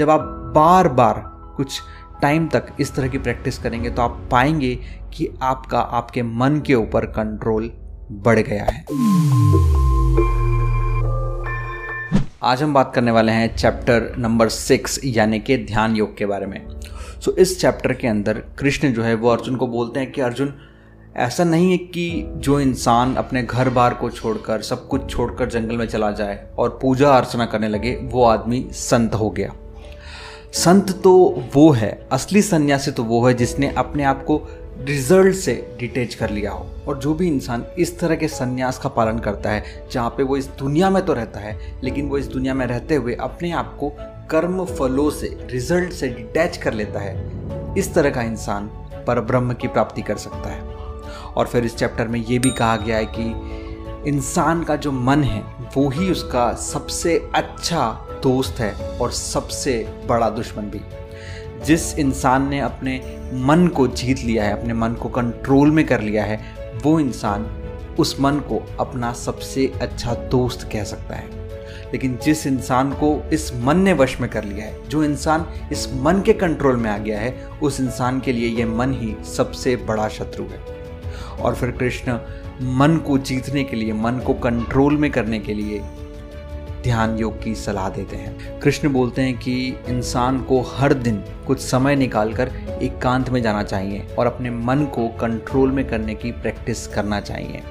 जब आप बार बार कुछ टाइम तक इस तरह की प्रैक्टिस करेंगे तो आप पाएँगे कि आपका आपके मन के ऊपर कंट्रोल बढ़ गया है। आज हम बात करने वाले हैं चैप्टर नंबर सिक्स यानी कि ध्यान योग के बारे में। सो so, इस चैप्टर के अंदर कृष्ण जो है वो अर्जुन को बोलते हैं कि अर्जुन ऐसा नहीं है कि जो इंसान अपने घर बार को छोड़कर सब कुछ छोड़कर जंगल में चला जाए और पूजा अर्चना करने लगे वो आदमी संत हो गया। संत तो वो है, असली सन्यासी तो वो है जिसने अपने आप को रिज़ल्ट से डिटेच कर लिया हो। और जो भी इंसान इस तरह के संन्यास का पालन करता है, जहाँ पे वो इस दुनिया में तो रहता है, लेकिन वो इस दुनिया में रहते हुए अपने आप को कर्म फलों से रिज़ल्ट से डिटैच कर लेता है, इस तरह का इंसान पर ब्रह्म की प्राप्ति कर सकता है। और फिर इस चैप्टर में ये भी कहा गया है कि इंसान का जो मन है, वो ही उसका सबसे अच्छा दोस्त है और सबसे बड़ा दुश्मन भी। जिस इंसान ने अपने मन को जीत लिया है, अपने मन को कंट्रोल में कर लिया है, वो इंसान उस मन को अपना सबसे अच्छा दोस्त कह सकता है। लेकिन जिस इंसान को इस मन ने वश में कर लिया है, जो इंसान इस मन के कंट्रोल में आ गया है, उस इंसान के लिए ये मन ही सबसे बड़ा शत्रु है। और फिर कृष्ण, मन को जीतने के लिए, मन को कंट्रोल में करने के लिए ध्यान योग की सलाह देते हैं। कृष्ण बोलते हैं कि इंसान को हर दिन कुछ समय निकालकर एकांत में जाना चाहिए और अपने मन को कंट्रोल में करने की प्रैक्टिस करना चाहिए।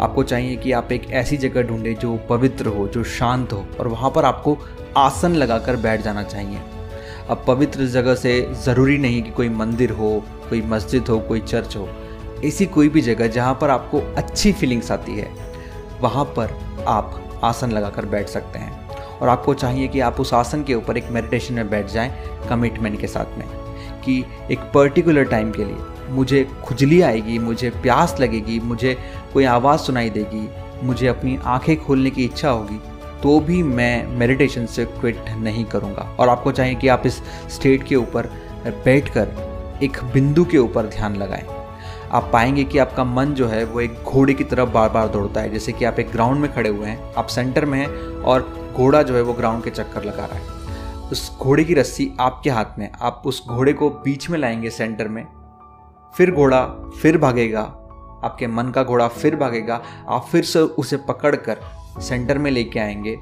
आपको चाहिए कि आप एक ऐसी जगह ढूंढें जो पवित्र हो, जो शांत हो और वहाँ पर आपको आसन लगाकर बैठ जाना चाहिए। अब पवित्र जगह से ज़रूरी नहीं कि कोई मंदिर हो, कोई मस्जिद हो, कोई चर्च हो। ऐसी कोई भी जगह जहाँ पर आपको अच्छी फीलिंग्स आती है। वहाँ पर आप आसन लगाकर बैठ सकते हैं। और आपको चाहिए कि आप उस आसन के ऊपर एक मेडिटेशन में बैठ जाएँ कमिटमेंट के साथ में, कि एक पर्टिकुलर टाइम के लिए मुझे खुजली आएगी, मुझे प्यास लगेगी, मुझे कोई आवाज़ सुनाई देगी, मुझे अपनी आँखें खोलने की इच्छा होगी तो भी मैं मेडिटेशन से क्विट नहीं करूँगा। और आपको चाहिए कि आप इस स्टेट के ऊपर बैठकर एक बिंदु के ऊपर ध्यान लगाएँ। आप पाएँगे कि आपका मन जो है वो एक घोड़े की तरफ़ बार बार दौड़ता है। जैसे कि आप एक ग्राउंड में खड़े हुए हैं, आप सेंटर में हैं और घोड़ा जो है वो ग्राउंड के चक्कर लगा रहा है। उस घोड़े की रस्सी आपके हाथ में आप उस घोड़े को बीच में लाएँगे सेंटर में, फिर घोड़ा फिर भागेगा, आपके मन का घोड़ा फिर भागेगा, आप फिर से उसे पकड़ कर सेंटर में लेके आएँगे,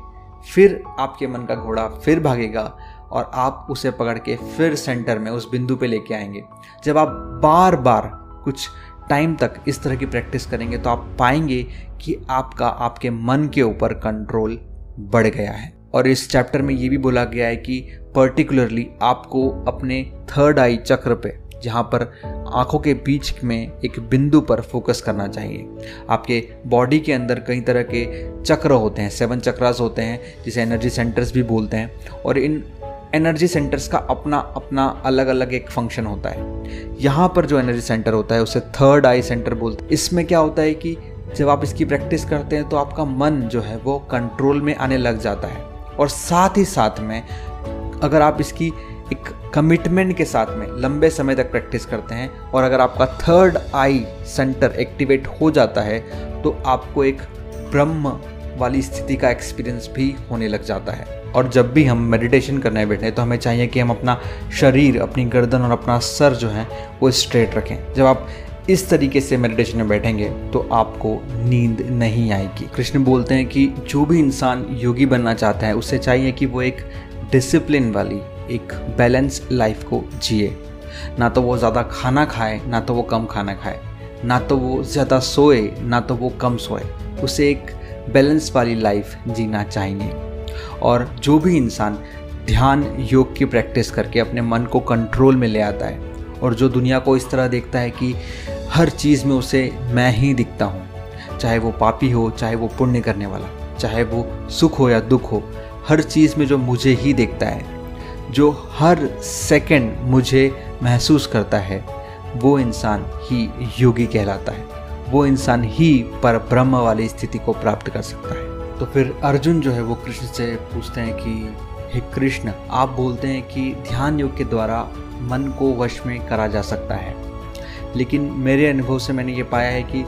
फिर आपके मन का घोड़ा फिर भागेगा और आप उसे पकड़ के फिर सेंटर में उस बिंदु पे लेके आएँगे। जब आप बार बार कुछ टाइम तक इस तरह की प्रैक्टिस करेंगे तो आप पाएँगे कि आपका, आपके मन के ऊपर कंट्रोल बढ़ गया है। और इस चैप्टर में ये भी बोला गया है कि पर्टिकुलरली आपको अपने थर्ड आई चक्र पे, जहाँ पर आँखों के बीच में एक बिंदु पर फोकस करना चाहिए। आपके बॉडी के अंदर कई तरह के चक्र होते हैं सेवन चक्रास होते हैं, जिसे एनर्जी सेंटर्स भी बोलते हैं। और इन एनर्जी सेंटर्स का अपना अपना अलग अलग एक फ़ंक्शन होता है। यहाँ पर जो एनर्जी सेंटर होता है, उसे थर्ड आई सेंटर बोलते हैं। इसमें क्या होता है कि जब आप इसकी प्रैक्टिस करते हैं तो आपका मन जो है, वो कंट्रोल में आने लग जाता है। और साथ ही साथ में, अगर आप इसकी एक कमिटमेंट के साथ में लंबे समय तक प्रैक्टिस करते हैं, और अगर आपका थर्ड आई सेंटर एक्टिवेट हो जाता है तो आपको एक ब्रह्म वाली स्थिति का एक्सपीरियंस भी होने लग जाता है। और जब भी हम मेडिटेशन करने बैठे हैं तो हमें चाहिए कि हम अपना शरीर, अपनी गर्दन और अपना सर जो है, वो स्ट्रेट रखें। जब आप इस तरीके से मेडिटेशन में बैठेंगे तो आपको नींद नहीं आएगी। कृष्ण बोलते हैं कि जो भी इंसान योगी बनना चाहता है, उसे चाहिए कि वो एक डिसिप्लिन वाली, एक बैलेंस लाइफ को जिए। ना तो वो ज़्यादा खाना खाए, ना तो वो कम खाना खाए। ना तो वो ज़्यादा सोए, ना तो वो कम सोए। उसे एक बैलेंस वाली लाइफ जीना चाहिए और जो भी इंसान ध्यान, योग की प्रैक्टिस करके अपने मन को कंट्रोल में ले आता है, और जो दुनिया को इस तरह देखता है कि हर चीज़ में उसे मैं ही दिखता हूँ, चाहे वो पापी हो, चाहे वो पुण्य करने वाला, चाहे वो सुख हो या दुख हो, हर चीज़ में जो मुझे ही देखता है, जो हर सेकंड मुझे महसूस करता है, वो इंसान ही योगी कहलाता है। वो इंसान ही पर ब्रह्म वाली स्थिति को प्राप्त कर सकता है। तो फिर अर्जुन जो है वो कृष्ण से पूछते हैं कि, हे कृष्ण, आप बोलते हैं कि ध्यान योग के द्वारा मन को वश में करा जा सकता है। लेकिन मेरे अनुभव से मैंने ये पाया है कि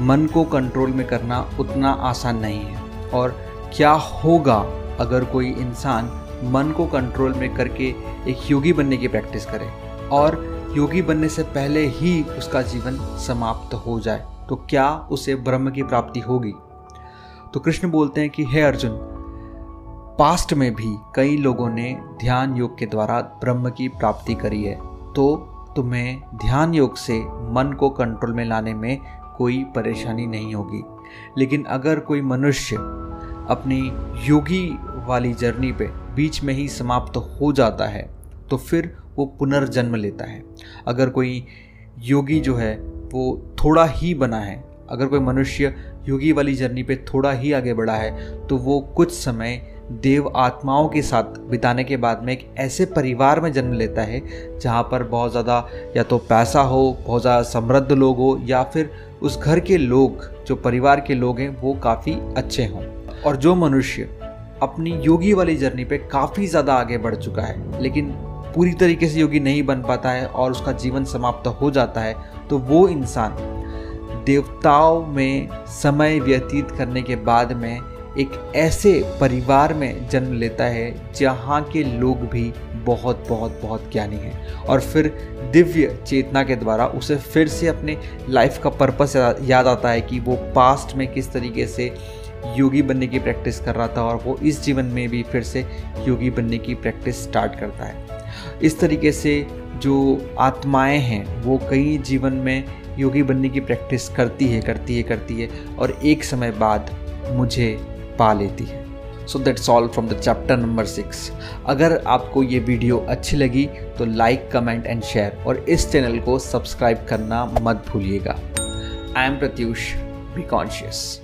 मन को कंट्रोल में करना उतना आसान नहीं है। और क्या होगा अगर कोई इंसान मन को कंट्रोल में करके एक योगी बनने की प्रैक्टिस करे? और योगी बनने से पहले ही उसका जीवन समाप्त हो जाए। तो क्या उसे ब्रह्म की प्राप्ति होगी? तो कृष्ण बोलते हैं कि, हे अर्जुन, पास्ट में भी कई लोगों ने ध्यान योग के द्वारा ब्रह्म की प्राप्ति करी है। तो तुम्हें ध्यान योग से मन को कंट्रोल में लाने में कोई परेशानी नहीं होगी। लेकिन अगर कोई मनुष्य अपनी योगी वाली जर्नी पे बीच में ही समाप्त हो जाता है तो फिर वो पुनर्जन्म लेता है। अगर कोई योगी जो है वो थोड़ा ही बना है। अगर कोई मनुष्य योगी वाली जर्नी पे थोड़ा ही आगे बढ़ा है तो वो कुछ समय देव आत्माओं के साथ बिताने के बाद में एक ऐसे परिवार में जन्म लेता है, जहाँ पर बहुत ज़्यादा या तो पैसा हो, बहुत ज़्यादा समृद्ध लोग हो, या फिर उस घर के लोग, जो परिवार के लोग हैं, वो काफ़ी अच्छे हों। और जो मनुष्य अपनी योगी वाली जर्नी पे काफ़ी ज़्यादा आगे बढ़ चुका है, लेकिन पूरी तरीके से योगी नहीं बन पाता है और उसका जीवन समाप्त हो जाता है तो वो इंसान देवताओं में समय व्यतीत करने के बाद में एक ऐसे परिवार में जन्म लेता है जहाँ के लोग भी बहुत बहुत बहुत ज्ञानी हैं। और फिर दिव्य चेतना के द्वारा उसे फिर से अपने लाइफ का पर्पस याद आता है कि वो पास्ट में किस तरीके से योगी बनने की प्रैक्टिस कर रहा था और वो इस जीवन में भी फिर से योगी बनने की प्रैक्टिस स्टार्ट करता है। इस तरीके से जो आत्माएँ हैं, वो कई जीवन में योगी बनने की प्रैक्टिस करती है करती है करती है और एक समय बाद मुझे पा लेती है। So that's all from the chapter number six अगर आपको ये वीडियो अच्छी लगी तो लाइक कमेंट एंड शेयर और इस चैनल को सब्सक्राइब करना मत भूलिएगा। I am Pratyush be conscious